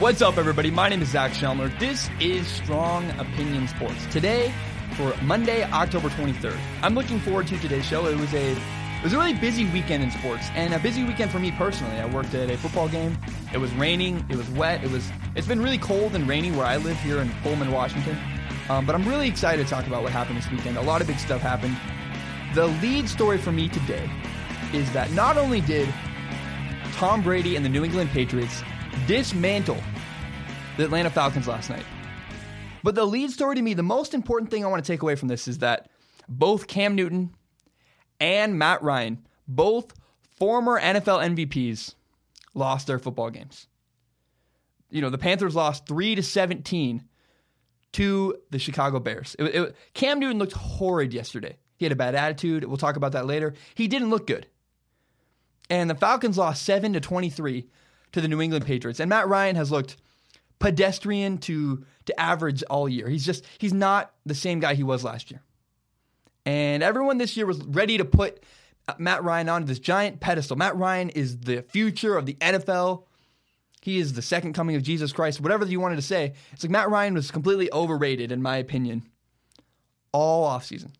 What's up, everybody? My name is Zac Shomler. This is Strong Opinion Sports. Today, for Monday, October 23rd. I'm looking forward to today's show. It was a it was a really busy weekend in sports, and a busy weekend for me personally. I worked at a football game. It was raining. It was wet. It was. It's been really cold and rainy where I live here in Pullman, Washington. Um, but I'm really excited to talk about what happened this weekend. A lot of big stuff happened. The lead story for me today is that not only did Tom Brady and the New England Patriots dismantle the Atlanta Falcons last night. But the lead story to me, the most important thing I want to take away from this is that both Cam Newton and Matt Ryan, both former NFL MVPs, lost their football games. You know, the Panthers lost 3 to 17 to the Chicago Bears. It, it, Cam Newton looked horrid yesterday. He had a bad attitude. We'll talk about that later. He didn't look good. And the Falcons lost 7 to 23 to the New England Patriots. And Matt Ryan has looked pedestrian to to average all year. He's just he's not the same guy he was last year. And everyone this year was ready to put Matt Ryan on this giant pedestal. Matt Ryan is the future of the NFL. He is the second coming of Jesus Christ. Whatever you wanted to say, it's like Matt Ryan was completely overrated in my opinion all offseason.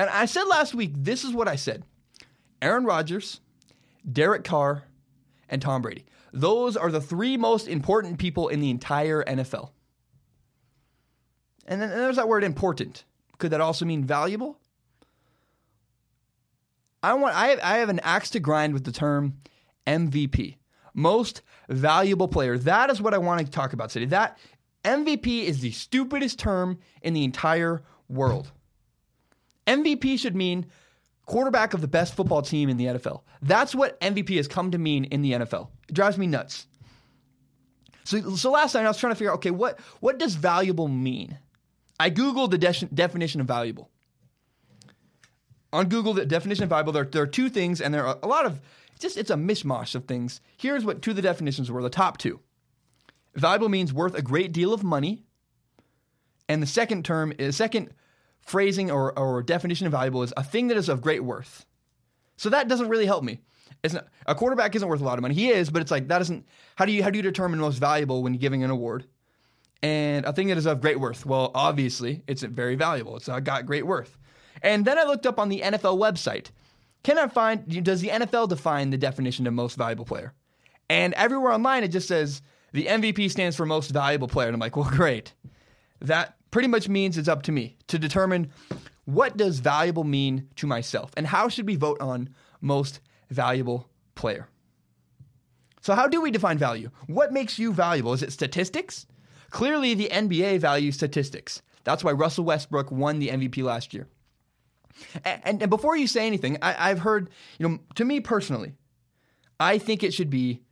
And I said last week, this is what I said. Aaron Rodgers, Derek Carr, and Tom Brady. Those are the three most important people in the entire NFL. And then there's that word important. Could that also mean valuable? I want I I have an axe to grind with the term MVP. Most valuable player. That is what I want to talk about today. That MVP is the stupidest term in the entire world. MVP should mean quarterback of the best football team in the NFL. That's what MVP has come to mean in the NFL. It drives me nuts. So, so last night I was trying to figure out, okay, what, what does valuable mean? I Googled the de- definition of valuable. On Google, the definition of valuable, there, there are two things, and there are a lot of, it's just, it's a mishmash of things. Here's what two of the definitions were, the top two. Valuable means worth a great deal of money. And the second term is, second phrasing or, or definition of valuable is a thing that is of great worth. So that doesn't really help me. It's not, a quarterback isn't worth a lot of money. He is, but it's like that doesn't. How do you how do you determine most valuable when giving an award? And a thing that is of great worth. Well, obviously, it's very valuable. It's uh, got great worth. And then I looked up on the NFL website. Can I find? Does the NFL define the definition of most valuable player? And everywhere online, it just says the MVP stands for most valuable player. And I'm like, well, great. That pretty much means it's up to me to determine what does valuable mean to myself and how should we vote on most valuable player. So how do we define value? What makes you valuable? Is it statistics? Clearly the NBA values statistics. That's why Russell Westbrook won the MVP last year. And, and, and before you say anything, I, I've heard, you know, to me personally, I think it should be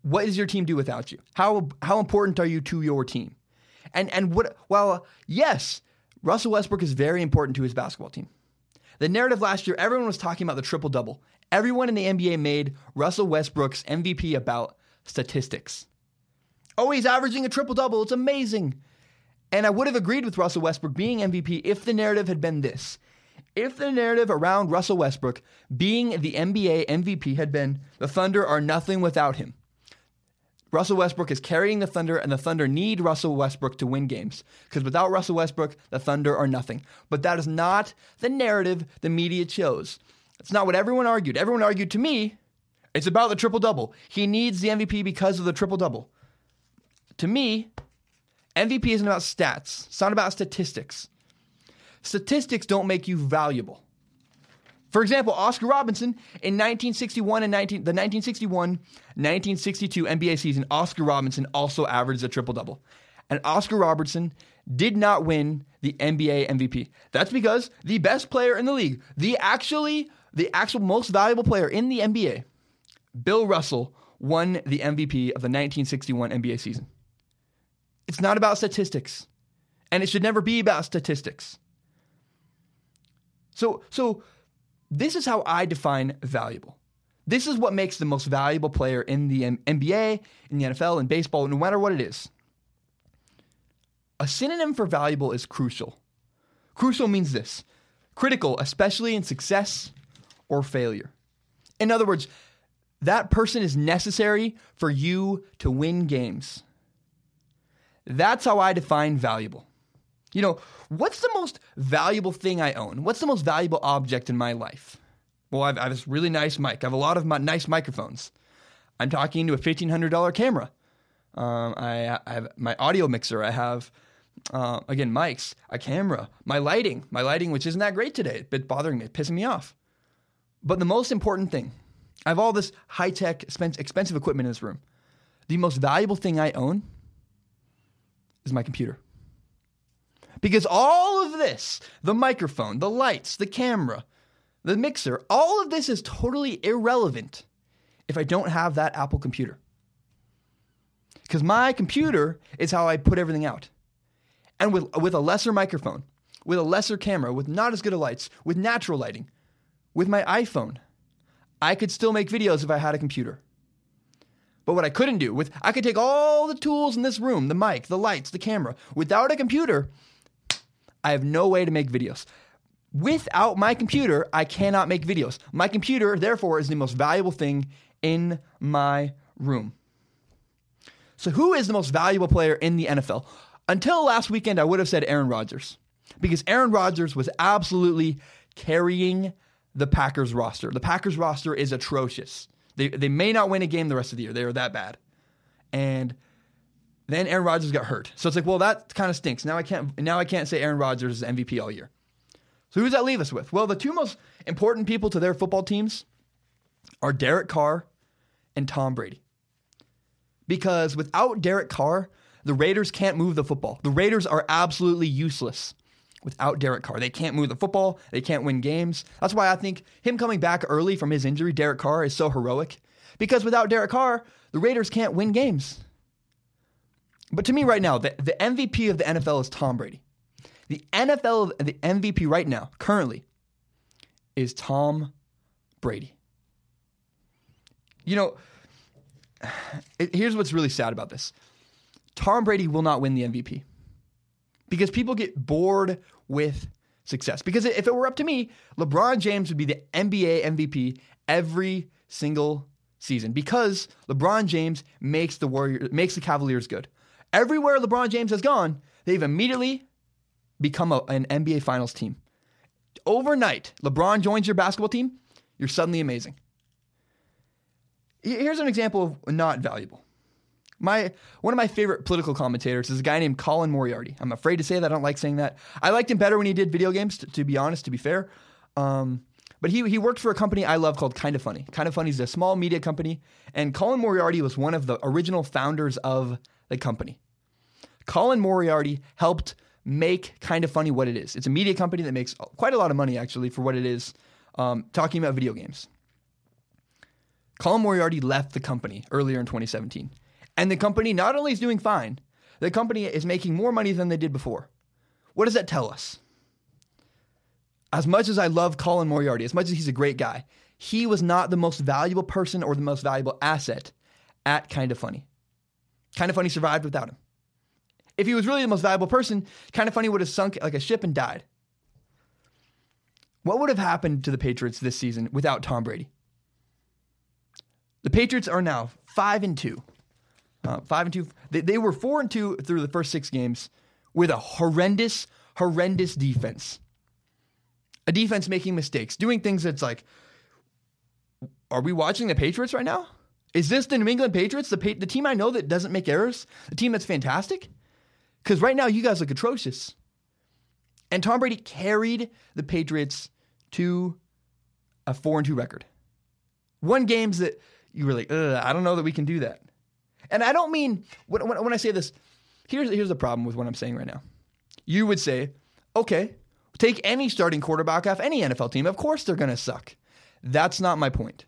what does your team do without you? How how important are you to your team? And and what while yes, Russell Westbrook is very important to his basketball team. The narrative last year, everyone was talking about the triple double. Everyone in the NBA made Russell Westbrook's MVP about statistics. Oh, he's averaging a triple double. It's amazing. And I would have agreed with Russell Westbrook being MVP if the narrative had been this. If the narrative around Russell Westbrook being the NBA MVP had been the Thunder are nothing without him. Russell Westbrook is carrying the Thunder, and the Thunder need Russell Westbrook to win games. Because without Russell Westbrook, the Thunder are nothing. But that is not the narrative the media chose. It's not what everyone argued. Everyone argued to me, it's about the triple double. He needs the MVP because of the triple double. To me, MVP isn't about stats, it's not about statistics. Statistics don't make you valuable. For example, Oscar Robertson in 1961 and 19, the 1961 1962 NBA season, Oscar Robertson also averaged a triple double. And Oscar Robertson did not win the NBA MVP. That's because the best player in the league, the actually the actual most valuable player in the NBA, Bill Russell, won the MVP of the 1961 NBA season. It's not about statistics, and it should never be about statistics. So, so this is how I define valuable. This is what makes the most valuable player in the NBA, in the NFL, in baseball, no matter what it is. A synonym for valuable is crucial. Crucial means this critical, especially in success or failure. In other words, that person is necessary for you to win games. That's how I define valuable. You know, what's the most valuable thing I own? What's the most valuable object in my life? Well, I've, I have this really nice mic. I have a lot of my, nice microphones. I'm talking into a $1,500 camera. Um, I, I, have my audio mixer. I have, uh, again, mics, a camera, my lighting, my lighting, which isn't that great today. It's bothering me, pissing me off. But the most important thing, I have all this high tech, expensive equipment in this room. The most valuable thing I own is my computer. Because all of this, the microphone, the lights, the camera, the mixer, all of this is totally irrelevant if I don't have that Apple computer. Because my computer is how I put everything out. And with, with a lesser microphone, with a lesser camera, with not as good of lights, with natural lighting, with my iPhone, I could still make videos if I had a computer. But what I couldn't do with I could take all the tools in this room, the mic, the lights, the camera, without a computer, I have no way to make videos. Without my computer, I cannot make videos. My computer, therefore, is the most valuable thing in my room. So, who is the most valuable player in the NFL? Until last weekend, I would have said Aaron Rodgers because Aaron Rodgers was absolutely carrying the Packers roster. The Packers roster is atrocious. They, they may not win a game the rest of the year. They are that bad. And then Aaron Rodgers got hurt. So it's like, well, that kind of stinks. Now I can't now I can't say Aaron Rodgers is MVP all year. So who does that leave us with? Well, the two most important people to their football teams are Derek Carr and Tom Brady. Because without Derek Carr, the Raiders can't move the football. The Raiders are absolutely useless without Derek Carr. They can't move the football, they can't win games. That's why I think him coming back early from his injury, Derek Carr, is so heroic. Because without Derek Carr, the Raiders can't win games. But to me, right now, the, the MVP of the NFL is Tom Brady. The NFL, the MVP right now, currently, is Tom Brady. You know, it, here's what's really sad about this Tom Brady will not win the MVP because people get bored with success. Because if it were up to me, LeBron James would be the NBA MVP every single season because LeBron James makes the Warrior makes the Cavaliers good. Everywhere LeBron James has gone, they've immediately become a, an NBA Finals team. Overnight, LeBron joins your basketball team, you're suddenly amazing. Here's an example of not valuable. My one of my favorite political commentators is a guy named Colin Moriarty. I'm afraid to say that. I don't like saying that. I liked him better when he did video games. To, to be honest, to be fair, um, but he he worked for a company I love called Kind of Funny. Kind of Funny is a small media company, and Colin Moriarty was one of the original founders of the company. Colin Moriarty helped make Kind of Funny what it is. It's a media company that makes quite a lot of money actually for what it is, um, talking about video games. Colin Moriarty left the company earlier in 2017. And the company not only is doing fine, the company is making more money than they did before. What does that tell us? As much as I love Colin Moriarty, as much as he's a great guy, he was not the most valuable person or the most valuable asset at Kind of Funny. Kind of Funny survived without him. If he was really the most valuable person, Kind of Funny would have sunk like a ship and died. What would have happened to the Patriots this season without Tom Brady? The Patriots are now five and two. Uh, five and two. They, they were four and two through the first six games with a horrendous, horrendous defense. A defense making mistakes, doing things that's like, are we watching the Patriots right now? Is this the New England Patriots, the, the team I know that doesn't make errors, the team that's fantastic? Because right now you guys look atrocious. And Tom Brady carried the Patriots to a four and two record. Won games that you were like, I don't know that we can do that. And I don't mean when, when, when I say this. Here's here's the problem with what I'm saying right now. You would say, okay, take any starting quarterback off any NFL team. Of course they're going to suck. That's not my point.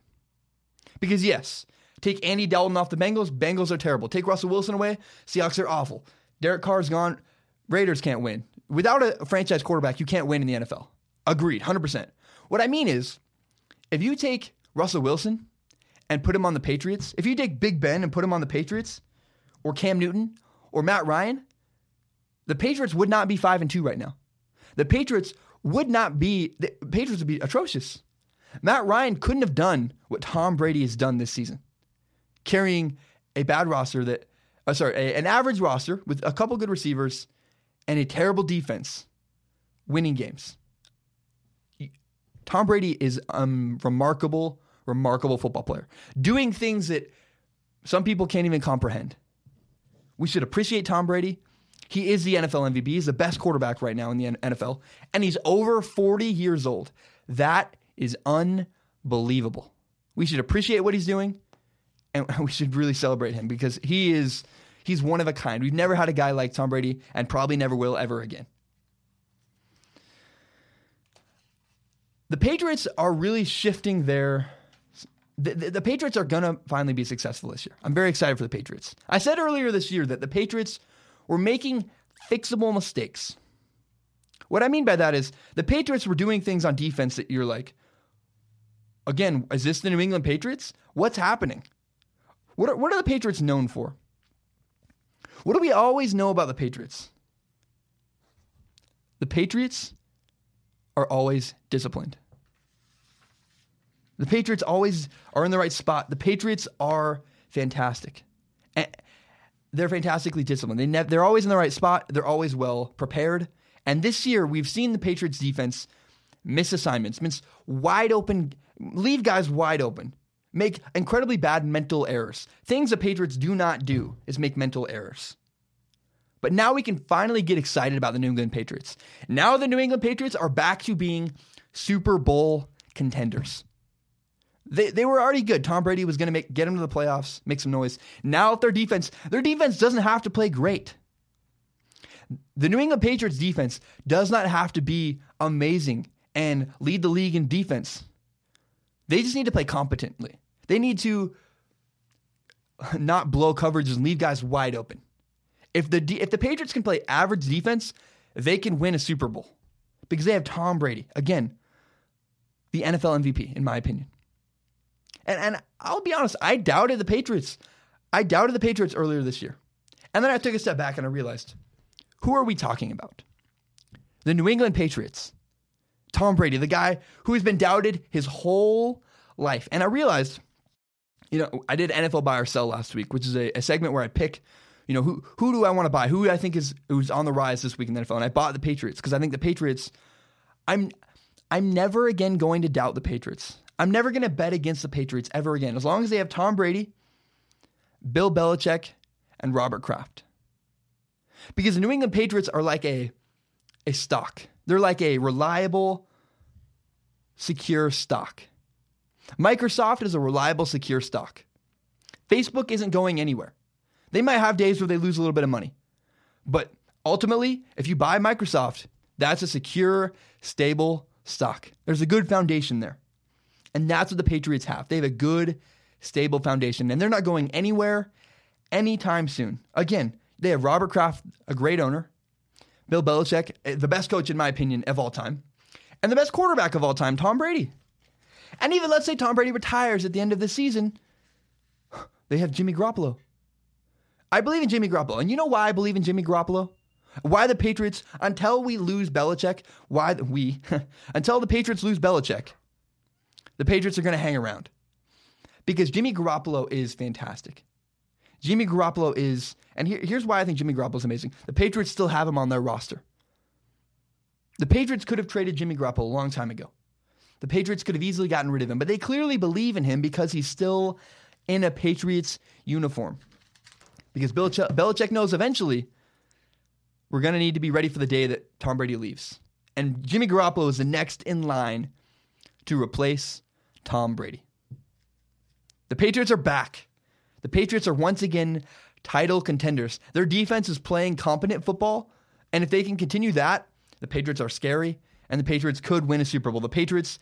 Because yes, take Andy Dalton off the Bengals. Bengals are terrible. Take Russell Wilson away. Seahawks are awful. Derek Carr's gone. Raiders can't win. Without a franchise quarterback, you can't win in the NFL. Agreed, 100%. What I mean is, if you take Russell Wilson and put him on the Patriots, if you take Big Ben and put him on the Patriots, or Cam Newton, or Matt Ryan, the Patriots would not be five and two right now. The Patriots would not be. The Patriots would be atrocious. Matt Ryan couldn't have done what Tom Brady has done this season, carrying a bad roster that, uh, sorry, a, an average roster with a couple good receivers and a terrible defense, winning games. Tom Brady is a um, remarkable, remarkable football player, doing things that some people can't even comprehend. We should appreciate Tom Brady. He is the NFL MVP. He's the best quarterback right now in the NFL, and he's over 40 years old. That is unbelievable. We should appreciate what he's doing, and we should really celebrate him because he is he's one of a kind. We've never had a guy like Tom Brady, and probably never will ever again. The Patriots are really shifting their the, the, the, Patriots are going to finally be successful this year. I'm very excited for the Patriots. I said earlier this year that the Patriots were making fixable mistakes. What I mean by that is the Patriots were doing things on defense that you're like, again, is this the New England Patriots? What's happening? What are, what are the Patriots known for? What do we always know about the Patriots? The Patriots are always disciplined. The Patriots always are in the right spot. The Patriots are fantastic. And they're fantastically disciplined. They they're always in the right spot. They're always well prepared. And this year, we've seen the Patriots defense miss assignments, miss wide open, leave guys wide open, make incredibly bad mental errors. Things the Patriots do not do is make mental errors. But now we can finally get excited about the New England Patriots. Now the New England Patriots are back to being Super Bowl contenders. They, they were already good. Tom Brady was going to make get them to the playoffs, make some noise. Now, if their defense, their defense doesn't have to play great. The New England Patriots defense does not have to be amazing and lead the league in defense. They just need to play competently. They need to not blow coverages and leave guys wide open. If the if the Patriots can play average defense, they can win a Super Bowl because they have Tom Brady again, the NFL MVP in my opinion. And, and I'll be honest, I doubted the Patriots. I doubted the Patriots earlier this year. And then I took a step back and I realized who are we talking about? The New England Patriots. Tom Brady, the guy who has been doubted his whole life. And I realized, you know, I did NFL buy or sell last week, which is a, a segment where I pick, you know, who who do I want to buy? Who I think is who's on the rise this week in the NFL. And I bought the Patriots because I think the Patriots, I'm I'm never again going to doubt the Patriots. I'm never going to bet against the Patriots ever again, as long as they have Tom Brady, Bill Belichick, and Robert Kraft. Because the New England Patriots are like a, a stock. They're like a reliable, secure stock. Microsoft is a reliable, secure stock. Facebook isn't going anywhere. They might have days where they lose a little bit of money. But ultimately, if you buy Microsoft, that's a secure, stable stock. There's a good foundation there. And that's what the Patriots have. They have a good, stable foundation, and they're not going anywhere anytime soon. Again, they have Robert Kraft, a great owner, Bill Belichick, eh, the best coach, in my opinion, of all time, and the best quarterback of all time, Tom Brady. And even let's say Tom Brady retires at the end of the season, they have Jimmy Garoppolo. I believe in Jimmy Garoppolo. And you know why I believe in Jimmy Garoppolo? Why the Patriots, until we lose Belichick, why the, we, until the Patriots lose Belichick, the Patriots are going to hang around because Jimmy Garoppolo is fantastic. Jimmy Garoppolo is, and here, here's why I think Jimmy Garoppolo is amazing. The Patriots still have him on their roster. The Patriots could have traded Jimmy Garoppolo a long time ago. The Patriots could have easily gotten rid of him, but they clearly believe in him because he's still in a Patriots uniform. Because Belichick, Belichick knows eventually we're going to need to be ready for the day that Tom Brady leaves. And Jimmy Garoppolo is the next in line to replace Tom Brady. The Patriots are back. The Patriots are once again title contenders. Their defense is playing competent football, and if they can continue that, the Patriots are scary, and the Patriots could win a Super Bowl. The Patriots,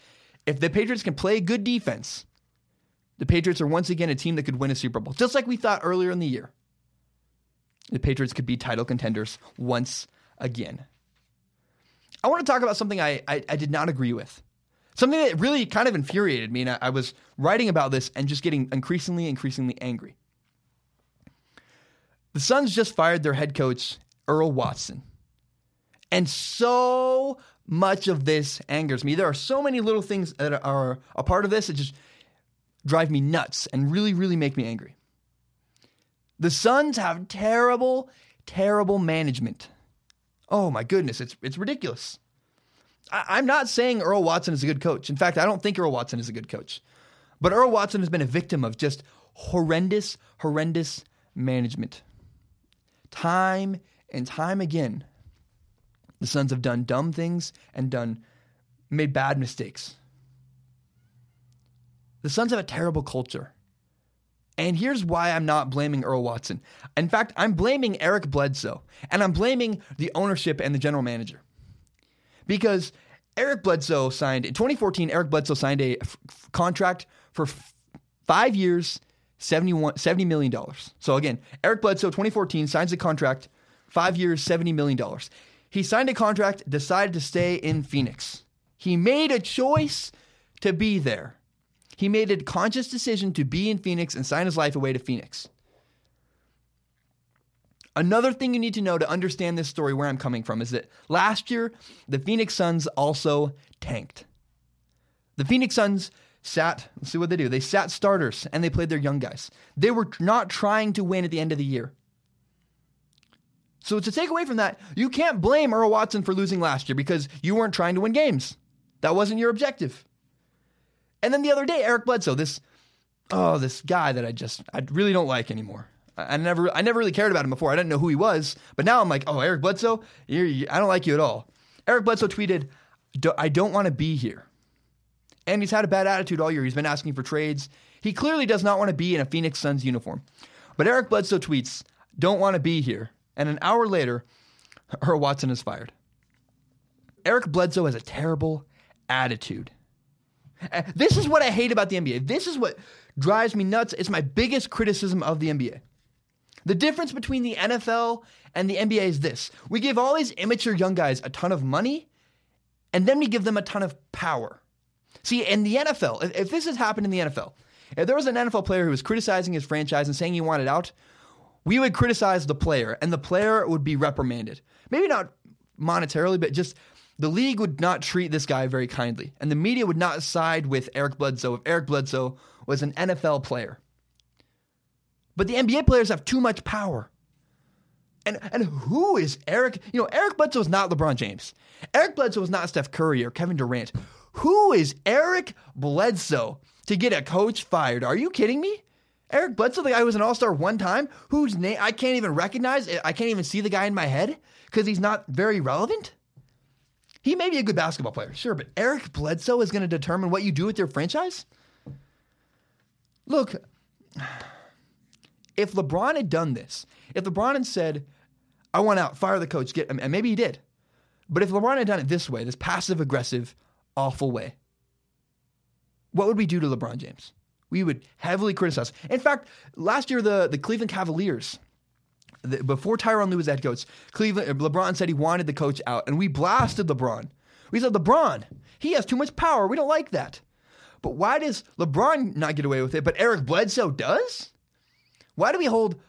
if the Patriots can play good defense, the Patriots are once again a team that could win a Super Bowl, just like we thought earlier in the year. The Patriots could be title contenders once again. I want to talk about something I, I, I did not agree with. Something that really kind of infuriated me, and I, I was writing about this and just getting increasingly, increasingly angry. The Suns just fired their head coach, Earl Watson. And so much of this angers me. There are so many little things that are a part of this that just drive me nuts and really, really make me angry. The Suns have terrible, terrible management. Oh my goodness, it's it's ridiculous. I, am not saying Earl Watson is a good coach. In fact, I don't think Earl Watson is a good coach. But Earl Watson has been a victim of just horrendous, horrendous management. Time and time again, the Suns have done dumb things and done made bad mistakes. The Suns have a terrible culture. And here's why I'm not blaming Earl Watson. In fact, I'm blaming Eric Bledsoe, and I'm blaming the ownership and the general manager. Because Eric Bledsoe signed in 2014, Eric Bledsoe signed a contract for f- five years, 71, $70 million. So again, Eric Bledsoe, 2014, signs a contract, five years, $70 million. He signed a contract, decided to stay in Phoenix. He made a choice to be there. He made a conscious decision to be in Phoenix and sign his life away to Phoenix. Another thing you need to know to understand this story, where I'm coming from, is that last year, the Phoenix Suns also tanked. The Phoenix Suns sat, let's see what they do. They sat starters and they played their young guys. They were not trying to win at the end of the year. So, to take away from that, you can't blame Earl Watson for losing last year because you weren't trying to win games. That wasn't your objective. And then the other day, Eric Bledsoe, this oh, this guy that I just I really don't like anymore. I, I never I never really cared about him before. I didn't know who he was, but now I'm like, oh, Eric Bledsoe, you, I don't like you at all. Eric Bledsoe tweeted, "I don't want to be here," and he's had a bad attitude all year. He's been asking for trades. He clearly does not want to be in a Phoenix Suns uniform. But Eric Bledsoe tweets, "Don't want to be here," and an hour later, Earl Watson is fired. Eric Bledsoe has a terrible attitude. Uh, this is what I hate about the NBA. This is what drives me nuts. It's my biggest criticism of the NBA. The difference between the NFL and the NBA is this we give all these immature young guys a ton of money, and then we give them a ton of power. See, in the NFL, if, if this has happened in the NFL, if there was an NFL player who was criticizing his franchise and saying he wanted out, we would criticize the player, and the player would be reprimanded. Maybe not monetarily, but just the league would not treat this guy very kindly, and the media would not side with Eric Bledsoe if Eric Bledsoe was an NFL player. But the NBA players have too much power. And, and who is Eric? You know, Eric Bledsoe is not LeBron James. Eric Bledsoe is not Steph Curry or Kevin Durant. Who is Eric Bledsoe to get a coach fired? Are you kidding me? Eric Bledsoe, the guy who was an all star one time, whose name I can't even recognize. I can't even see the guy in my head because he's not very relevant. He may be a good basketball player, sure, but Eric Bledsoe is going to determine what you do with your franchise? Look, if LeBron had done this, if LeBron had said, I want out, fire the coach, get, and maybe he did, but if LeBron had done it this way, this passive aggressive, awful way, what would we do to LeBron James? We would heavily criticize. In fact, last year, the, the Cleveland Cavaliers the, before Tyronn Lue was head coach, Cleveland uh, LeBron said he wanted the coach out, and we blasted LeBron. We said LeBron, he has too much power. We don't like that. But why does LeBron not get away with it, but Eric Bledsoe does? Why do we hold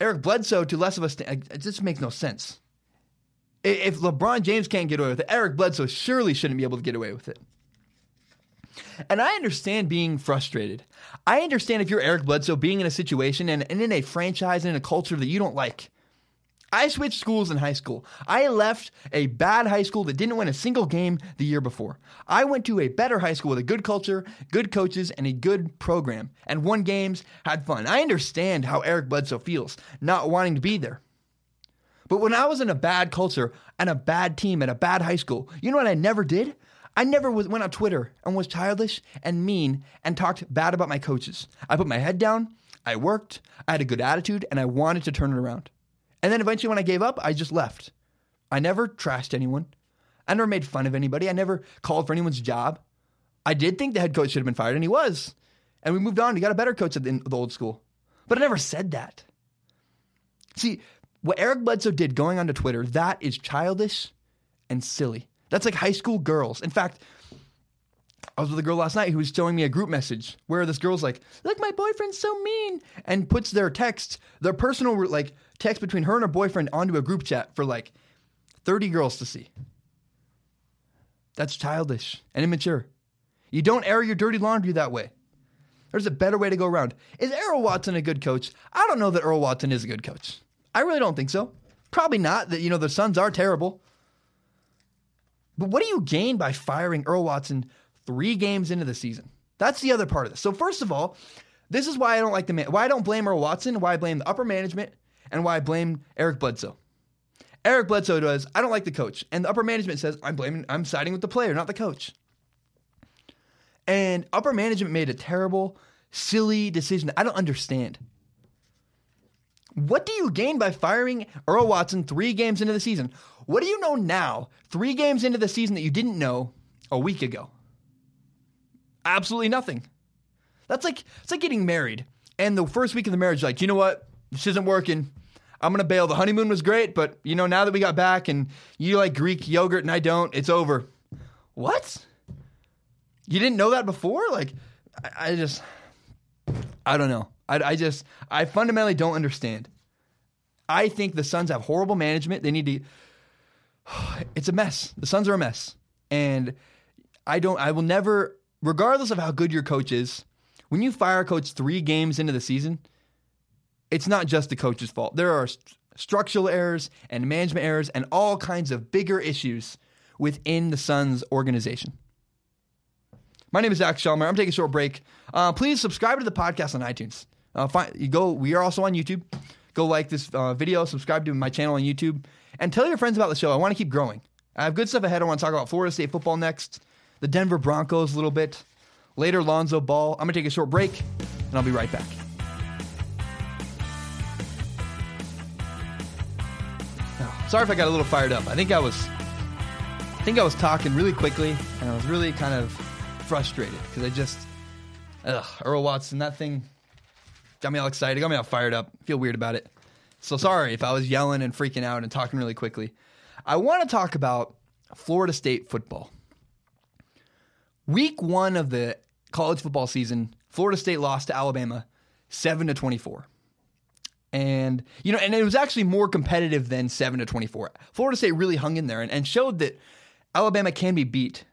Eric Bledsoe to less of a stand? Uh, it just makes no sense. If LeBron James can't get away with it, Eric Bledsoe surely shouldn't be able to get away with it. And I understand being frustrated. I understand if you're Eric Bledsoe being in a situation and, and in a franchise and in a culture that you don't like. I switched schools in high school. I left a bad high school that didn't win a single game the year before. I went to a better high school with a good culture, good coaches, and a good program, and won games, had fun. I understand how Eric Bledsoe feels, not wanting to be there. But when I was in a bad culture and a bad team at a bad high school, you know what I never did? I never was, went on Twitter and was childish and mean and talked bad about my coaches. I put my head down, I worked, I had a good attitude, and I wanted to turn it around. And then eventually, when I gave up, I just left. I never trashed anyone. I never made fun of anybody. I never called for anyone's job. I did think the head coach should have been fired, and he was. And we moved on. He got a better coach at the, the old school. But I never said that. See, what Eric Bledsoe did going onto Twitter, that is childish and silly. That's like high school girls. In fact, I was with a girl last night who was showing me a group message where this girl's like, "Look, my boyfriend's so mean," and puts their text, their personal like text between her and her boyfriend onto a group chat for like 30 girls to see. That's childish and immature. You don't air your dirty laundry that way. There's a better way to go around. Is Earl Watson a good coach? I don't know that Earl Watson is a good coach. I really don't think so. Probably not. That you know the Suns are terrible. But what do you gain by firing Earl Watson three games into the season? That's the other part of this. So first of all, this is why I don't like the man. Why I don't blame Earl Watson. Why I blame the upper management, and why I blame Eric Bledsoe. Eric Bledsoe does. I don't like the coach, and the upper management says I'm blaming. I'm siding with the player, not the coach. And upper management made a terrible, silly decision. I don't understand. What do you gain by firing Earl Watson three games into the season? What do you know now, three games into the season that you didn't know a week ago? Absolutely nothing. That's like it's like getting married, and the first week of the marriage, like you know what, this isn't working. I'm gonna bail. The honeymoon was great, but you know now that we got back and you like Greek yogurt and I don't, it's over. What? You didn't know that before? Like, I, I just, I don't know. I, I just, I fundamentally don't understand. I think the Suns have horrible management. They need to. It's a mess. The Suns are a mess, and I don't. I will never, regardless of how good your coach is, when you fire a coach three games into the season, it's not just the coach's fault. There are st- structural errors and management errors and all kinds of bigger issues within the Suns organization. My name is Zac Shomler. I'm taking a short break. Uh, please subscribe to the podcast on iTunes. Uh, find, you go. We are also on YouTube. Go like this uh, video, subscribe to my channel on YouTube, and tell your friends about the show. I want to keep growing. I have good stuff ahead. I want to talk about Florida State football next, the Denver Broncos a little bit, later Lonzo Ball. I'm gonna take a short break, and I'll be right back. Oh, sorry if I got a little fired up. I think I was, I think I was talking really quickly, and I was really kind of frustrated because I just, ugh, Earl Watson, that thing got me all excited, got me all fired up. Feel weird about it. So sorry if I was yelling and freaking out and talking really quickly. I want to talk about Florida State football. Week one of the college football season, Florida State lost to Alabama 7 to 24. And you know, and it was actually more competitive than 7 to 24. Florida State really hung in there and, and showed that Alabama can be beat.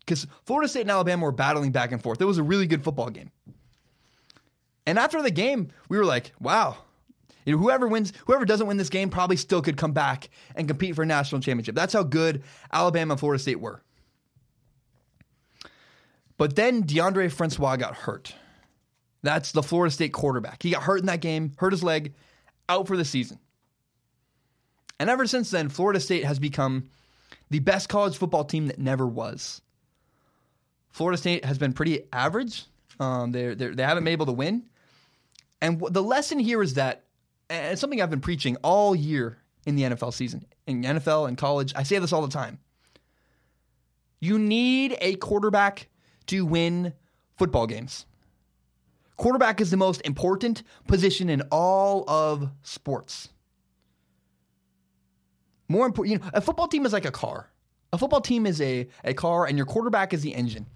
Because Florida State and Alabama were battling back and forth. It was a really good football game. And after the game, we were like, wow, you know, whoever wins, whoever doesn't win this game probably still could come back and compete for a national championship. That's how good Alabama and Florida State were. But then Deondre Francois got hurt. That's the Florida State quarterback. He got hurt in that game, hurt his leg, out for the season. And ever since then, Florida State has become the best college football team that never was. Florida State has been pretty average. Um, they're, they're, they haven't been able to win. And the lesson here is that, and it's something I've been preaching all year in the NFL season, in NFL and college. I say this all the time. You need a quarterback to win football games. Quarterback is the most important position in all of sports. More important, you know, a football team is like a car. A football team is a, a car, and your quarterback is the engine.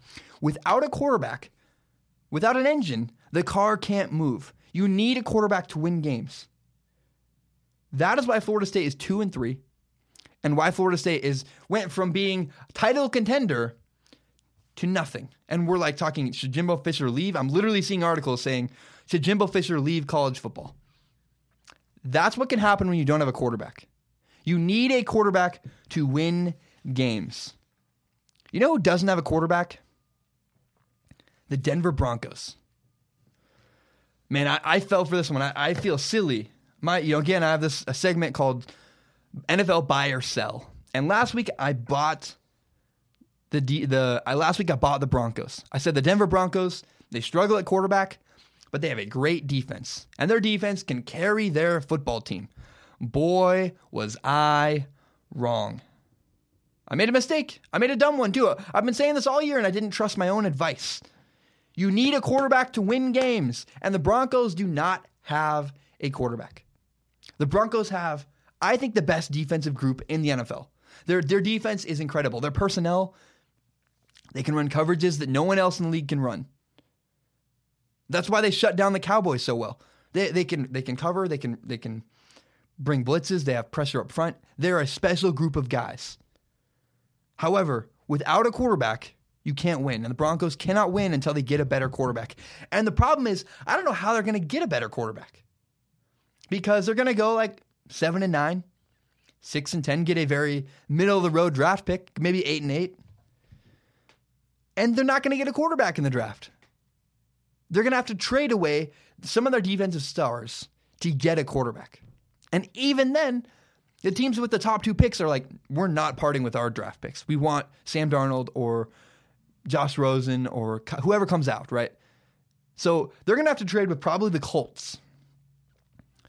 Without a quarterback, without an engine, the car can't move. You need a quarterback to win games. That is why Florida State is two and three, and why Florida State is went from being title contender to nothing. And we're like talking, should Jimbo Fisher leave? I'm literally seeing articles saying, should Jimbo Fisher leave college football? That's what can happen when you don't have a quarterback. You need a quarterback to win games. You know who doesn't have a quarterback? The Denver Broncos. Man, I, I fell for this one. I, I, feel silly. My, you know, again, I have this a segment called NFL Buy or Sell. And last week I bought the the I last week I bought the Broncos. I said the Denver Broncos, they struggle at quarterback, but they have a great defense. And their defense can carry their football team. Boy, was I wrong. I made a mistake. I made a dumb one too. I've been saying this all year and I didn't trust my own advice. You need a quarterback to win games, and the Broncos do not have a quarterback. The Broncos have, I think, the best defensive group in the NFL. Their, their defense is incredible. Their personnel, they can run coverages that no one else in the league can run. That's why they shut down the Cowboys so well. They, they can they can cover, they can they can bring blitzes, they have pressure up front. They're a special group of guys. However, without a quarterback, you can't win. And the Broncos cannot win until they get a better quarterback. And the problem is, I don't know how they're going to get a better quarterback. Because they're going to go like 7 and 9, 6 and 10, get a very middle of the road draft pick, maybe 8 and 8. And they're not going to get a quarterback in the draft. They're going to have to trade away some of their defensive stars to get a quarterback. And even then, the teams with the top two picks are like, we're not parting with our draft picks. We want Sam Darnold or Josh Rosen or whoever comes out, right? So they're going to have to trade with probably the Colts.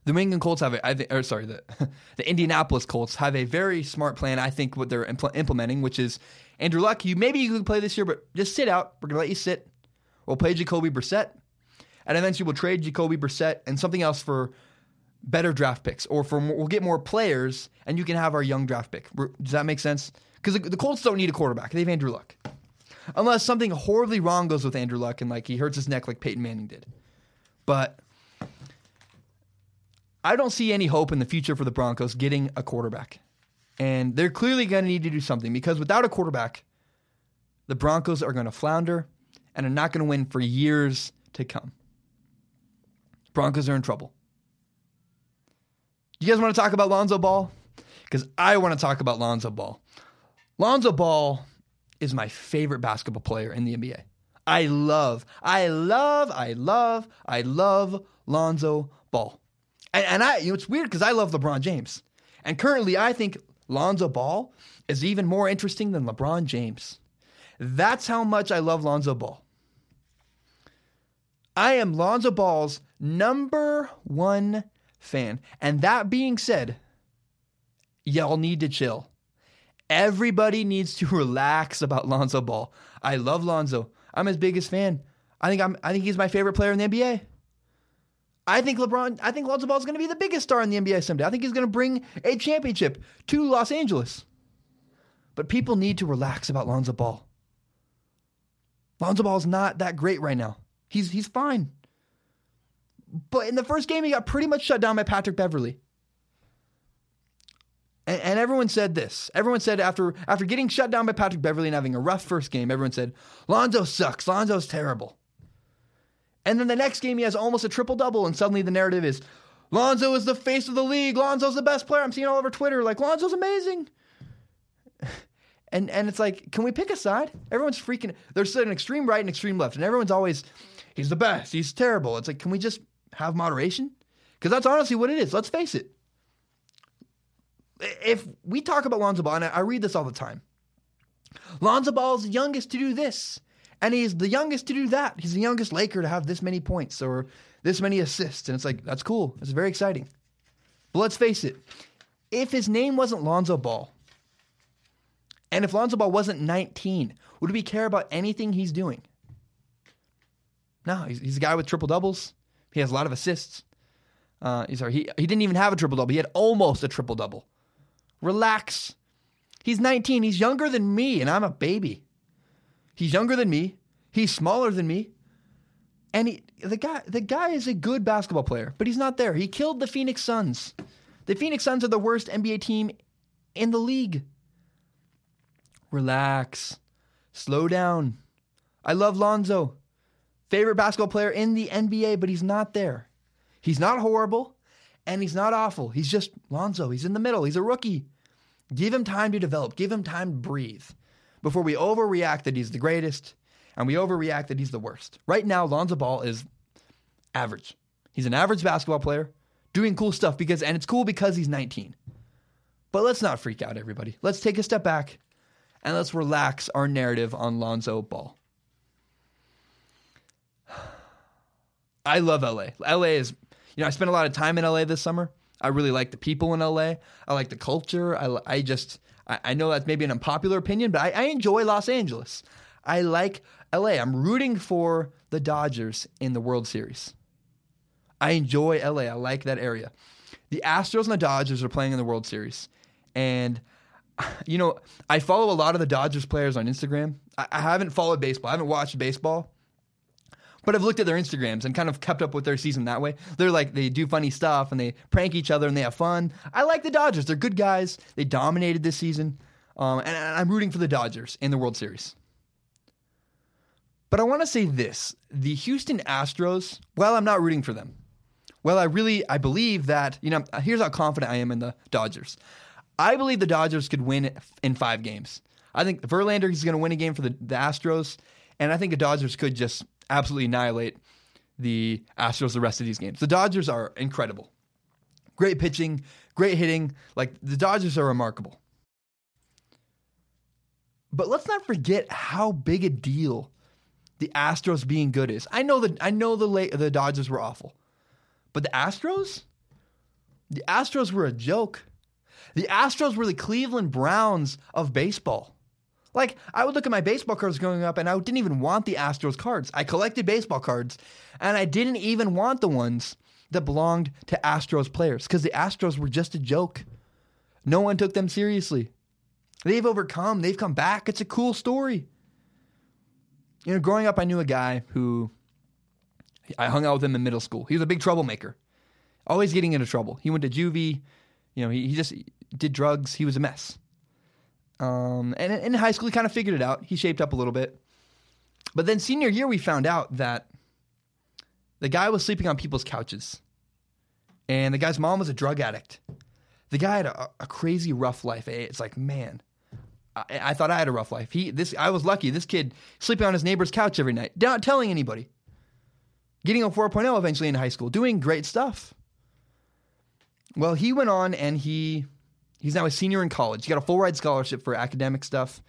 The New England Colts have a, I think, or sorry, the the Indianapolis Colts have a very smart plan. I think what they're impl- implementing, which is Andrew Luck. You maybe you can play this year, but just sit out. We're to let you sit. We'll play Jacoby Brissett, and eventually we'll trade Jacoby Brissett and something else for better draft picks, or for more, we'll get more players, and you can have our young draft pick. Does that make sense? Because the, the Colts don't need a quarterback; they have Andrew Luck, unless something horribly wrong goes with Andrew Luck and like he hurts his neck like Peyton Manning did. But I don't see any hope in the future for the Broncos getting a quarterback. And they're clearly going to need to do something because without a quarterback, the Broncos are going to flounder and are not going to win for years to come. Broncos are in trouble. You guys want to talk about Lonzo Ball? Because I want to talk about Lonzo Ball. Lonzo Ball is my favorite basketball player in the NBA. I love, I love, I love, I love Lonzo Ball. And, and I, you know, it's weird because I love LeBron James. And currently, I think Lonzo Ball is even more interesting than LeBron James. That's how much I love Lonzo Ball. I am Lonzo Ball's number one fan. And that being said, y'all need to chill. Everybody needs to relax about Lonzo Ball. I love Lonzo. I'm his biggest fan. I think I'm I think he's my favorite player in the NBA. I think LeBron, I think Lonzo Ball is going to be the biggest star in the NBA someday. I think he's going to bring a championship to Los Angeles. But people need to relax about Lonzo Ball. Lonzo Ball is not that great right now. He's he's fine. But in the first game, he got pretty much shut down by Patrick Beverley. And, and everyone said this. Everyone said after after getting shut down by Patrick Beverley and having a rough first game, everyone said, Lonzo sucks. Lonzo's terrible. And then the next game, he has almost a triple double, and suddenly the narrative is Lonzo is the face of the league. Lonzo's the best player. I'm seeing all over Twitter like Lonzo's amazing. And and it's like, can we pick a side? Everyone's freaking. There's an extreme right and extreme left, and everyone's always, he's the best. He's terrible. It's like, can we just have moderation? Because that's honestly what it is. Let's face it. If we talk about Lonzo Ball, and I read this all the time, Lonzo Ball is the youngest to do this, and he's the youngest to do that. He's the youngest Laker to have this many points or this many assists, and it's like that's cool. It's very exciting. But let's face it, if his name wasn't Lonzo Ball, and if Lonzo Ball wasn't 19, would we care about anything he's doing? No, he's, he's a guy with triple doubles. He has a lot of assists. Uh, sorry, he, he didn't even have a triple double. He had almost a triple double. Relax. He's 19. He's younger than me, and I'm a baby. He's younger than me. He's smaller than me. And he, the guy, the guy is a good basketball player, but he's not there. He killed the Phoenix Suns. The Phoenix Suns are the worst NBA team in the league. Relax. Slow down. I love Lonzo. Favorite basketball player in the NBA, but he's not there. He's not horrible and he's not awful. He's just Lonzo. He's in the middle. He's a rookie. Give him time to develop. Give him time to breathe before we overreact that he's the greatest and we overreact that he's the worst. Right now, Lonzo Ball is average. He's an average basketball player doing cool stuff because, and it's cool because he's 19. But let's not freak out, everybody. Let's take a step back and let's relax our narrative on Lonzo Ball. I love LA. LA is, you know, I spent a lot of time in LA this summer. I really like the people in LA. I like the culture. I, I just, I, I know that's maybe an unpopular opinion, but I, I enjoy Los Angeles. I like LA. I'm rooting for the Dodgers in the World Series. I enjoy LA. I like that area. The Astros and the Dodgers are playing in the World Series. And, you know, I follow a lot of the Dodgers players on Instagram. I, I haven't followed baseball, I haven't watched baseball. But I've looked at their Instagrams and kind of kept up with their season that way. They're like they do funny stuff and they prank each other and they have fun. I like the Dodgers. They're good guys. They dominated this season, um, and, and I'm rooting for the Dodgers in the World Series. But I want to say this: the Houston Astros. Well, I'm not rooting for them. Well, I really I believe that you know. Here's how confident I am in the Dodgers. I believe the Dodgers could win in five games. I think Verlander is going to win a game for the, the Astros, and I think the Dodgers could just absolutely annihilate the Astros the rest of these games. The Dodgers are incredible. Great pitching, great hitting. Like the Dodgers are remarkable. But let's not forget how big a deal the Astros being good is. I know that I know the the Dodgers were awful. But the Astros? The Astros were a joke. The Astros were the Cleveland Browns of baseball. Like, I would look at my baseball cards growing up and I didn't even want the Astros cards. I collected baseball cards and I didn't even want the ones that belonged to Astros players because the Astros were just a joke. No one took them seriously. They've overcome, they've come back. It's a cool story. You know, growing up, I knew a guy who I hung out with him in middle school. He was a big troublemaker, always getting into trouble. He went to juvie. You know, he, he just did drugs. He was a mess. Um, and in high school, he kind of figured it out. He shaped up a little bit. But then senior year, we found out that the guy was sleeping on people's couches, and the guy's mom was a drug addict. The guy had a, a crazy rough life. It's like, man, I, I, thought I had a rough life. He, this, I was lucky. This kid sleeping on his neighbor's couch every night, not telling anybody getting a 4.0 eventually in high school, doing great stuff. Well, he went on and he he's now a senior in college. He got a full ride scholarship for academic stuff.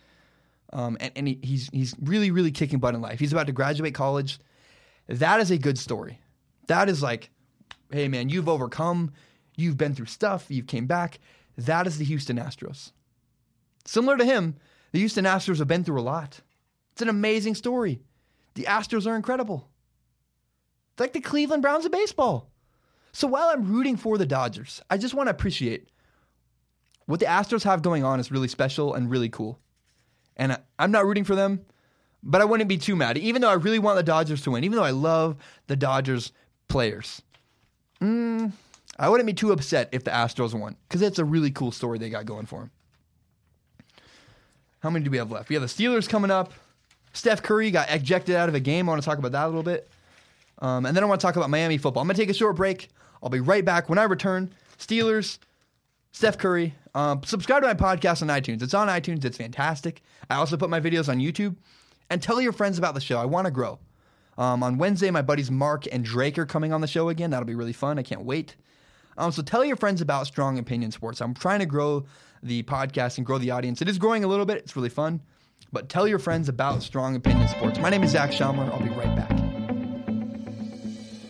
Um, and, and he, he's he's really really kicking butt in life. He's about to graduate college. That is a good story. That is like, hey man, you've overcome, you've been through stuff, you've came back. That is the Houston Astros. Similar to him, the Houston Astros have been through a lot. It's an amazing story. The Astros are incredible. It's like the Cleveland Browns of baseball. So while I'm rooting for the Dodgers, I just want to appreciate what the Astros have going on is really special and really cool. And I'm not rooting for them, but I wouldn't be too mad, even though I really want the Dodgers to win, even though I love the Dodgers players. Mm, I wouldn't be too upset if the Astros won because it's a really cool story they got going for them. How many do we have left? We have the Steelers coming up. Steph Curry got ejected out of a game. I want to talk about that a little bit. Um, and then I want to talk about Miami football. I'm going to take a short break. I'll be right back when I return. Steelers, Steph Curry. Um, subscribe to my podcast on iTunes. It's on iTunes. It's fantastic. I also put my videos on YouTube. And tell your friends about the show. I want to grow. Um, on Wednesday, my buddies Mark and Drake are coming on the show again. That'll be really fun. I can't wait. Um, so tell your friends about Strong Opinion Sports. I'm trying to grow the podcast and grow the audience. It is growing a little bit. It's really fun. But tell your friends about Strong Opinion Sports. My name is Zac Shomler. I'll be right back.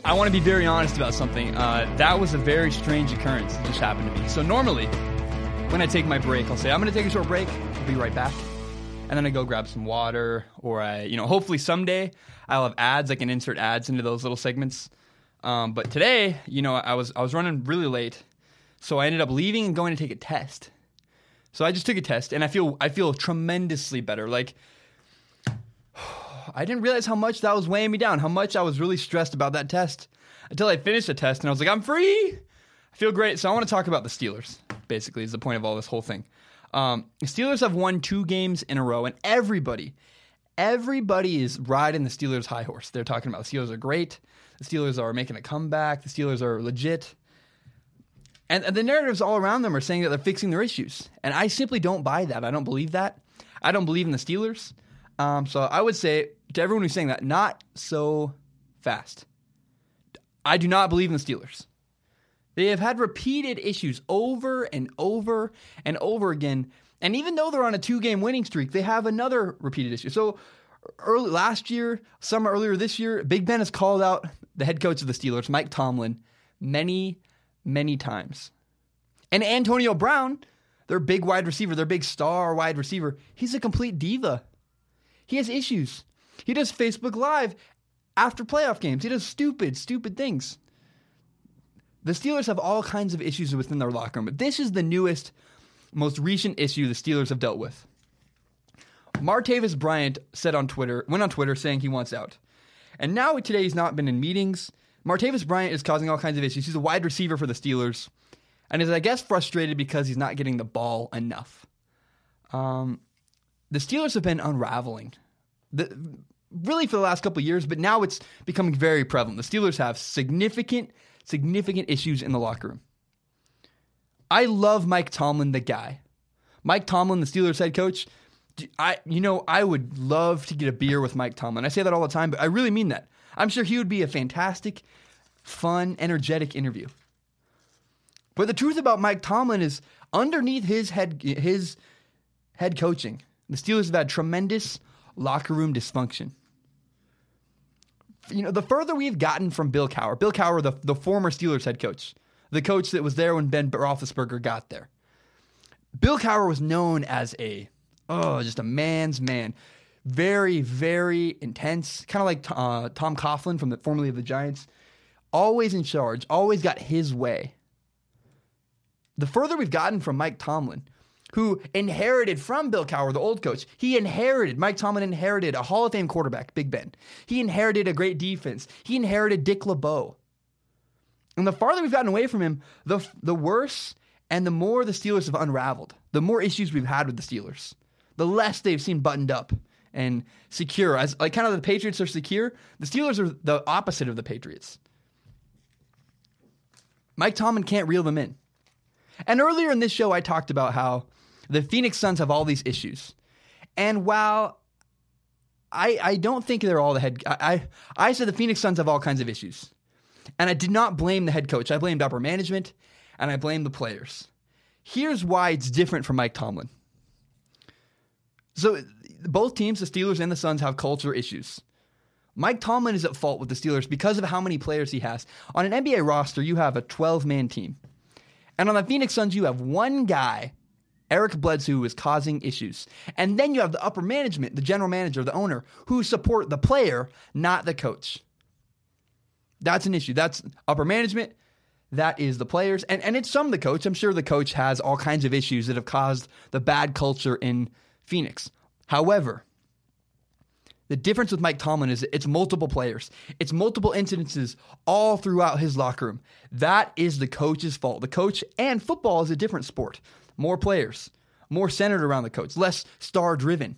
I want to be very honest about something. Uh, that was a very strange occurrence that just happened to me. So normally, when I take my break, I'll say, I'm going to take a short break. I'll be right back. And then I go grab some water, or I, you know, hopefully someday I'll have ads. I can insert ads into those little segments. Um, but today, you know, I was I was running really late, so I ended up leaving and going to take a test. So I just took a test, and I feel I feel tremendously better. Like I didn't realize how much that was weighing me down, how much I was really stressed about that test until I finished the test and I was like, I'm free. I feel great. So I want to talk about the Steelers, basically, is the point of all this whole thing. Um, Steelers have won two games in a row, and everybody, everybody is riding the Steelers' high horse. They're talking about the Steelers are great. The Steelers are making a comeback. The Steelers are legit. And, the narratives all around them are saying that they're fixing their issues. And I simply don't buy that. I don't believe that. I don't believe in the Steelers. Um, so I would say to everyone who's saying that, not so fast. I do not believe in the Steelers. They have had repeated issues over and over and over again. And even though they're on a two game winning streak, they have another repeated issue. So early last year, summer earlier this year, Big Ben has called out the head coach of the Steelers, Mike Tomlin, many, many times. And Antonio Brown, their big wide receiver, their big star wide receiver, he's a complete diva. He has issues. He does Facebook Live after playoff games. He does stupid, stupid things. The Steelers have all kinds of issues within their locker room, but this is the newest, most recent issue the Steelers have dealt with. Martavis Bryant said on Twitter, went on Twitter saying he wants out. And now today he's not been in meetings. Martavis Bryant is causing all kinds of issues. He's a wide receiver for the Steelers, and is I guess frustrated because he's not getting the ball enough. Um, the Steelers have been unraveling, the, really for the last couple years, but now it's becoming very prevalent. The Steelers have significant, significant issues in the locker room. I love Mike Tomlin, the guy. Mike Tomlin, the Steelers head coach. I, you know, I would love to get a beer with Mike Tomlin. I say that all the time, but I really mean that. I'm sure he would be a fantastic, fun, energetic interview. But the truth about Mike Tomlin is, underneath his head, his head coaching, the Steelers have had tremendous locker room dysfunction. You know, the further we've gotten from Bill Cowher, Bill Cowher, the, the former Steelers head coach, the coach that was there when Ben Roethlisberger got there. Bill Cowher was known as a, oh, just a man's man. Very, very intense, kind of like uh, Tom Coughlin from the formerly of the Giants. Always in charge, always got his way. The further we've gotten from Mike Tomlin, who inherited from Bill Cowher, the old coach. He inherited, Mike Tomlin inherited a Hall of Fame quarterback, Big Ben. He inherited a great defense. He inherited Dick LeBeau. And the farther we've gotten away from him, the, the worse and the more the Steelers have unraveled. The more issues we've had with the Steelers. The less they've seen buttoned up and secure. As like kind of the Patriots are secure, the Steelers are the opposite of the Patriots. Mike Tomlin can't reel them in. And earlier in this show, I talked about how the Phoenix Suns have all these issues. And while I, I don't think they're all the head. I, I said the Phoenix Suns have all kinds of issues, and I did not blame the head coach. I blamed upper management, and I blamed the players. Here's why it's different from Mike Tomlin. So both teams, the Steelers and the Suns, have culture issues. Mike Tomlin is at fault with the Steelers because of how many players he has. On an NBA roster, you have a 12 man team. And on the Phoenix Suns, you have one guy Eric Bledsoe is causing issues. And then you have the upper management, the general manager, the owner, who support the player, not the coach. That's an issue. That's upper management. That is the players. And, and it's some the coach. I'm sure the coach has all kinds of issues that have caused the bad culture in Phoenix. However, the difference with Mike Tomlin is it's multiple players. It's multiple incidences all throughout his locker room. That is the coach's fault. The coach and football is a different sport more players, more centered around the coach, less star driven.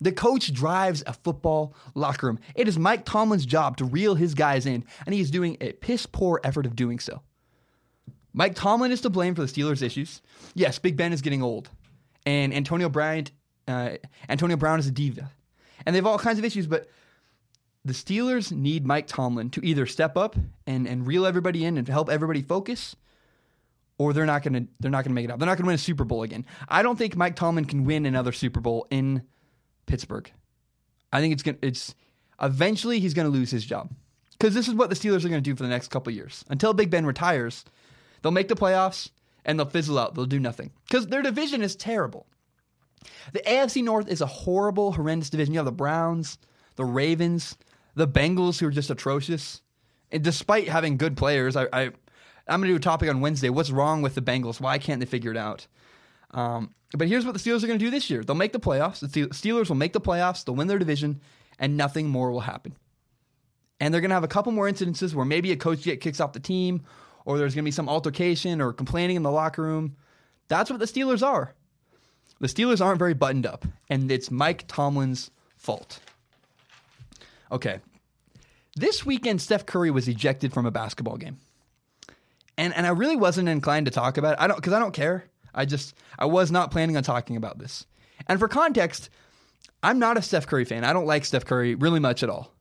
The coach drives a football locker room. It is Mike Tomlin's job to reel his guys in, and he is doing a piss poor effort of doing so. Mike Tomlin is to blame for the Steelers' issues. Yes, Big Ben is getting old, and Antonio Bryant, uh, Antonio Brown is a diva, and they have all kinds of issues. But the Steelers need Mike Tomlin to either step up and and reel everybody in and help everybody focus, or they're not gonna they're not gonna make it out. They're not gonna win a Super Bowl again. I don't think Mike Tomlin can win another Super Bowl in Pittsburgh. I think it's gonna it's eventually he's gonna lose his job because this is what the Steelers are gonna do for the next couple years until Big Ben retires. They'll make the playoffs and they'll fizzle out. They'll do nothing because their division is terrible. The AFC North is a horrible, horrendous division. You have the Browns, the Ravens, the Bengals, who are just atrocious. And despite having good players, I, I I'm going to do a topic on Wednesday. What's wrong with the Bengals? Why can't they figure it out? Um, but here's what the Steelers are going to do this year. They'll make the playoffs. The Steelers will make the playoffs. They'll win their division, and nothing more will happen. And they're going to have a couple more incidences where maybe a coach get kicks off the team, or there's going to be some altercation or complaining in the locker room. That's what the Steelers are. The Steelers aren't very buttoned up, and it's Mike Tomlin's fault. Okay. This weekend, Steph Curry was ejected from a basketball game and and I really wasn't inclined to talk about it. I don't because I don't care. I just I was not planning on talking about this. And for context, I'm not a Steph Curry fan. I don't like Steph Curry really much at all.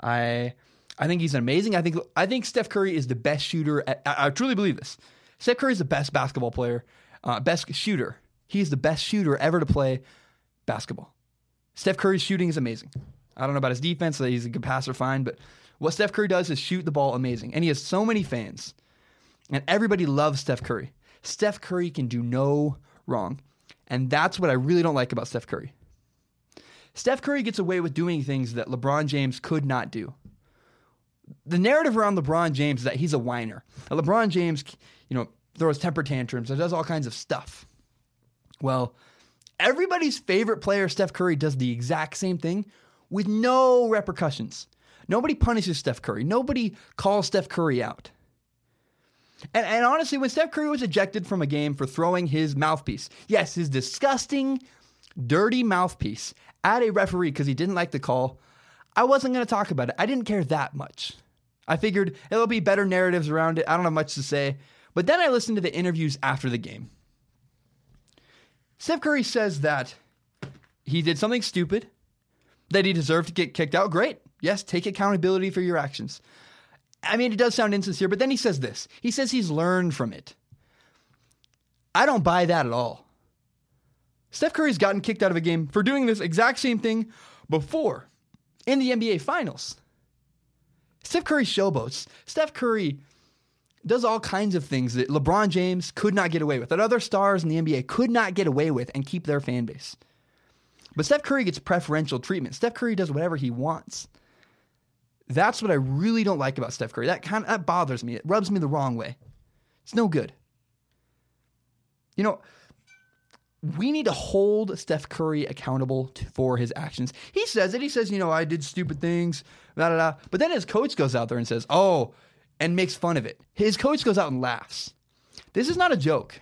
I I think he's amazing. I think I think Steph Curry is the best shooter. At, I, I, truly believe this. Steph Curry is the best basketball player, uh, best shooter. He's the best shooter ever to play basketball. Steph Curry's shooting is amazing. I don't know about his defense; he's a good passer, fine. But what Steph Curry does is shoot the ball amazing, and he has so many fans. And everybody loves Steph Curry. Steph Curry can do no wrong. And that's what I really don't like about Steph Curry. Steph Curry gets away with doing things that LeBron James could not do. The narrative around LeBron James is that he's a whiner. Now, LeBron James, you know, throws temper tantrums and does all kinds of stuff. Well, everybody's favorite player, Steph Curry, does the exact same thing with no repercussions. Nobody punishes Steph Curry. Nobody calls Steph Curry out. And, and honestly, when Steph Curry was ejected from a game for throwing his mouthpiece, yes, his disgusting, dirty mouthpiece at a referee because he didn't like the call, I wasn't going to talk about it. I didn't care that much. I figured it'll be better narratives around it. I don't have much to say. But then I listened to the interviews after the game. Steph Curry says that he did something stupid, that he deserved to get kicked out. Great. Yes, take accountability for your actions. I mean, it does sound insincere, but then he says this. He says he's learned from it. I don't buy that at all. Steph Curry's gotten kicked out of a game for doing this exact same thing before in the NBA Finals. Steph Curry showboats. Steph Curry does all kinds of things that LeBron James could not get away with, that other stars in the NBA could not get away with and keep their fan base. But Steph Curry gets preferential treatment. Steph Curry does whatever he wants. That's what I really don't like about Steph Curry. That kind of, that bothers me. It rubs me the wrong way. It's no good. You know, we need to hold Steph Curry accountable to, for his actions. He says it. He says, you know, I did stupid things, da da da. But then his coach goes out there and says, oh, and makes fun of it. His coach goes out and laughs. This is not a joke.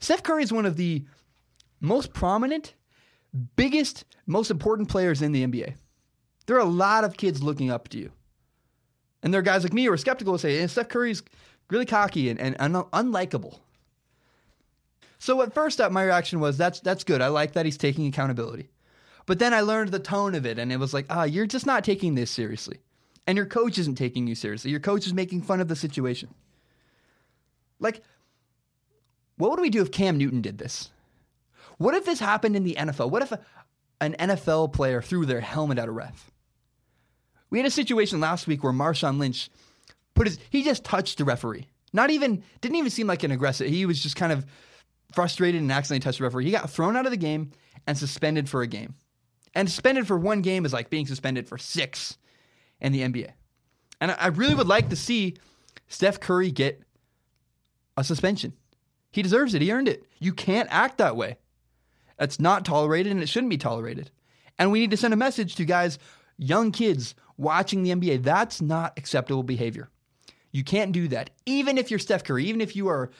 Steph Curry is one of the most prominent, biggest, most important players in the NBA. There are a lot of kids looking up to you. And there are guys like me who are skeptical and say, and Steph Curry's really cocky and, and un- unlikable. So at first up, my reaction was, that's, that's good. I like that he's taking accountability. But then I learned the tone of it, and it was like, ah, you're just not taking this seriously. And your coach isn't taking you seriously. Your coach is making fun of the situation. Like, what would we do if Cam Newton did this? What if this happened in the NFL? What if a, an NFL player threw their helmet at a ref? We had a situation last week where Marshawn Lynch put his he just touched the referee. Not even didn't even seem like an aggressive. He was just kind of frustrated and accidentally touched the referee. He got thrown out of the game and suspended for a game. And suspended for one game is like being suspended for six in the NBA. And I really would like to see Steph Curry get a suspension. He deserves it. He earned it. You can't act that way. That's not tolerated and it shouldn't be tolerated. And we need to send a message to guys, young kids watching the NBA. That's not acceptable behavior. You can't do that. Even if you're Steph Curry, even if you are,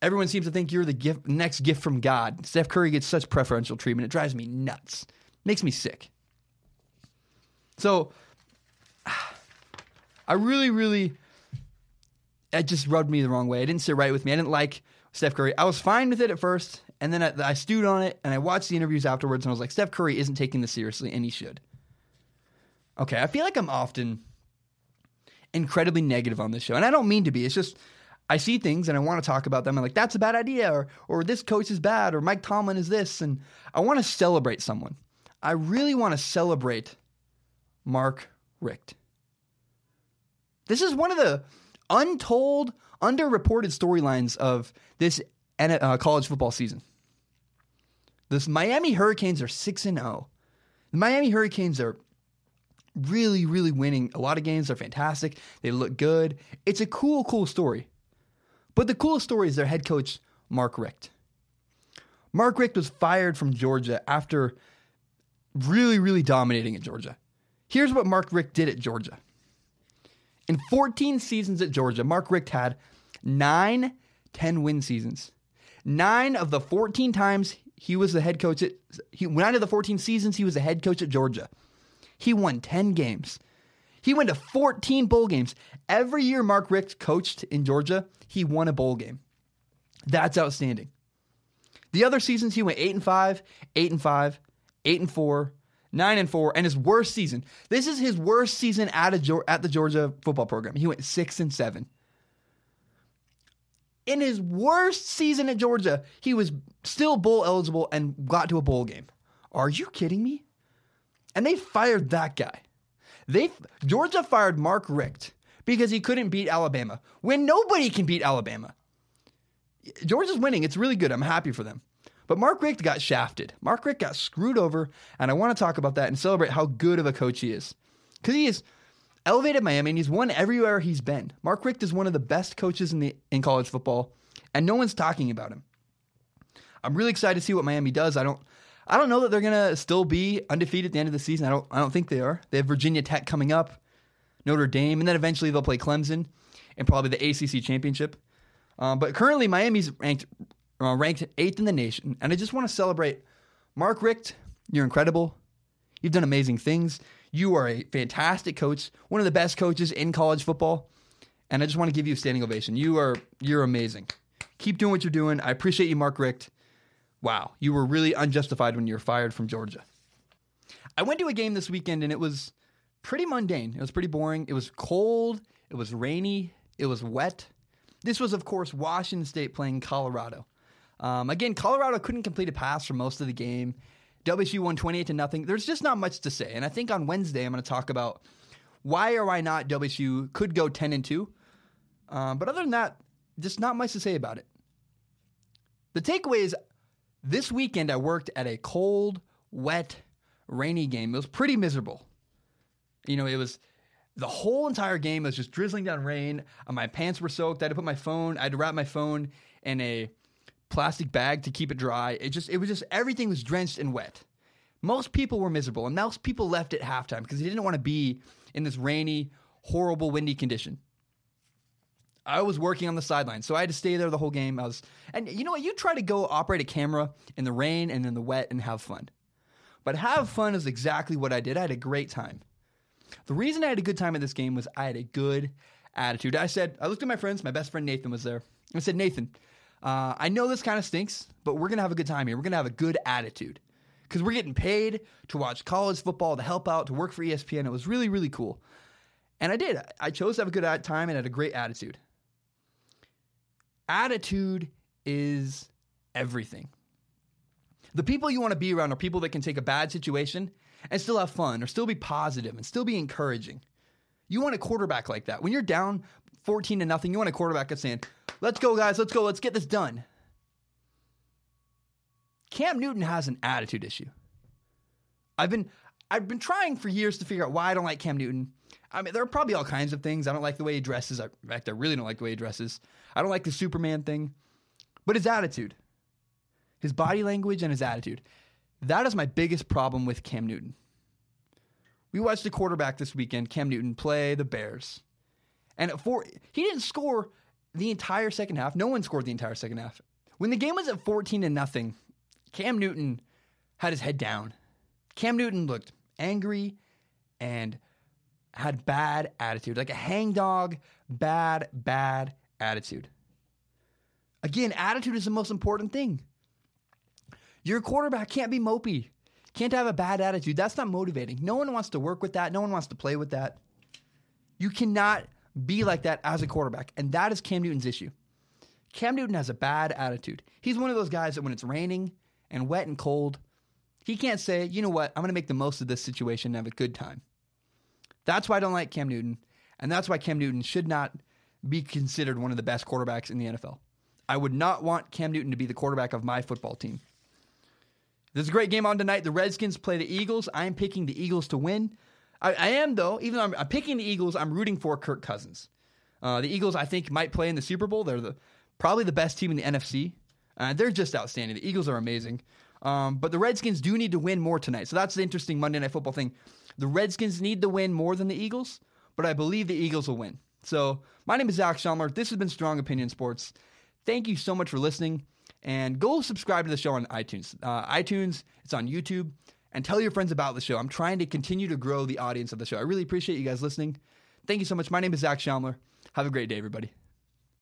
everyone seems to think you're the gift, next gift from God. Steph Curry gets such preferential treatment. It drives me nuts. Makes me sick. So, I really, really, it just rubbed me the wrong way. It didn't sit right with me. I didn't like Steph Curry. I was fine with it at first, and then I, I stewed on it, and I watched the interviews afterwards, and I was like, Steph Curry isn't taking this seriously, and he should. Okay, I feel like I'm often incredibly negative on this show, and I don't mean to be. It's just I see things and I want to talk about them. I'm like, that's a bad idea, or or this coach is bad, or Mike Tomlin is this, and I want to celebrate someone. I really want to celebrate Mark Richt. This is one of the untold, underreported storylines of this uh, college football season. The Miami Hurricanes are 6 and 0. The Miami Hurricanes are really, really winning a lot of games. They're fantastic. They look good. It's a cool, cool story. But the coolest story is their head coach, Mark Richt. Mark Richt was fired from Georgia after really, really dominating at Georgia. Here's what Mark Richt did at Georgia. In 14 seasons at Georgia, Mark Richt had nine 10 win seasons. Nine of the 14 times he was the head coach at he, nine of the 14 seasons he was the head coach at Georgia. He won 10 games. He went to 14 bowl games. Every year Mark Richt coached in Georgia, he won a bowl game. That's outstanding. The other seasons he went 8 and 5, 8 and 5, 8 and 4, 9 and 4, and his worst season. This is his worst season at, a, at the Georgia football program. He went 6 and 7. In his worst season at Georgia, he was still bowl eligible and got to a bowl game. Are you kidding me? And they fired that guy. They Georgia fired Mark Richt because he couldn't beat Alabama when nobody can beat Alabama. Georgia's winning. It's really good. I'm happy for them. But Mark Richt got shafted. Mark Richt got screwed over, and I want to talk about that and celebrate how good of a coach he is. Because he has elevated Miami and he's won everywhere he's been. Mark Richt is one of the best coaches in the in college football, and no one's talking about him. I'm really excited to see what Miami does. I don't I don't know that they're gonna still be undefeated at the end of the season. I don't. I don't think they are. They have Virginia Tech coming up, Notre Dame, and then eventually they'll play Clemson, and probably the ACC championship. Um, but currently, Miami's ranked uh, ranked eighth in the nation, and I just want to celebrate Mark Richt. You're incredible. You've done amazing things. You are a fantastic coach, one of the best coaches in college football, and I just want to give you a standing ovation. You are you're amazing. Keep doing what you're doing. I appreciate you, Mark Richt. Wow, you were really unjustified when you were fired from Georgia. I went to a game this weekend and it was pretty mundane. It was pretty boring. It was cold. It was rainy. It was wet. This was, of course, Washington State playing Colorado. Um, again, Colorado couldn't complete a pass for most of the game. WSU won 28 to nothing. There's just not much to say. And I think on Wednesday, I'm going to talk about why or why not WSU could go 10 and 2. Um, but other than that, just not much to say about it. The takeaway is this weekend I worked at a cold, wet, rainy game. It was pretty miserable. You know, it was the whole entire game was just drizzling down rain. Uh, my pants were soaked. I had to put my phone, I had to wrap my phone in a plastic bag to keep it dry. It just it was just everything was drenched and wet. Most people were miserable, and most people left at halftime because they didn't want to be in this rainy, horrible, windy condition. I was working on the sideline, so I had to stay there the whole game. I was, and you know what? You try to go operate a camera in the rain and in the wet and have fun. But have fun is exactly what I did. I had a great time. The reason I had a good time at this game was I had a good attitude. I said, I looked at my friends. My best friend Nathan was there. I said, Nathan, uh, I know this kind of stinks, but we're gonna have a good time here. We're gonna have a good attitude because we're getting paid to watch college football, to help out, to work for ESPN. It was really, really cool. And I did. I chose to have a good time and had a great attitude attitude is everything. The people you want to be around are people that can take a bad situation and still have fun or still be positive and still be encouraging. You want a quarterback like that. When you're down 14 to nothing, you want a quarterback that's saying, let's go, guys, let's go, let's get this done. Cam Newton has an attitude issue. I've been I've been trying for years to figure out why I don't like Cam Newton. I mean, there are probably all kinds of things. I don't like the way he dresses. In fact, I really don't like the way he dresses. I don't like the Superman thing. But his attitude, his body language, and his attitude. That is my biggest problem with Cam Newton. We watched the quarterback this weekend, Cam Newton, play the Bears. And for he didn't score the entire second half. No one scored the entire second half. When the game was at 14 to nothing, Cam Newton had his head down. Cam Newton looked angry and had bad attitude, like a hangdog, bad, bad attitude. Again, attitude is the most important thing. Your quarterback can't be mopey, can't have a bad attitude. That's not motivating. No one wants to work with that, no one wants to play with that. You cannot be like that as a quarterback, and that is Cam Newton's issue. Cam Newton has a bad attitude. He's one of those guys that when it's raining and wet and cold, he can't say, you know what, I'm going to make the most of this situation and have a good time. That's why I don't like Cam Newton. And that's why Cam Newton should not be considered one of the best quarterbacks in the NFL. I would not want Cam Newton to be the quarterback of my football team. There's a great game on tonight. The Redskins play the Eagles. I am picking the Eagles to win. I, I am, though, even though I'm, I'm, picking the Eagles, I'm rooting for Kirk Cousins. Uh, the Eagles, I think, might play in the Super Bowl. They're the probably the best team in the NFC. Uh, they're just outstanding. The Eagles are amazing. Um, but the Redskins do need to win more tonight. So that's the interesting Monday Night Football thing. The Redskins need to win more than the Eagles, but I believe the Eagles will win. So my name is Zac Shomler. This has been Strong Opinion Sports. Thank you so much for listening, and go subscribe to the show on iTunes. Uh, iTunes, it's on YouTube, and tell your friends about the show. I'm trying to continue to grow the audience of the show. I really appreciate you guys listening. Thank you so much. My name is Zac Shomler. Have a great day, everybody.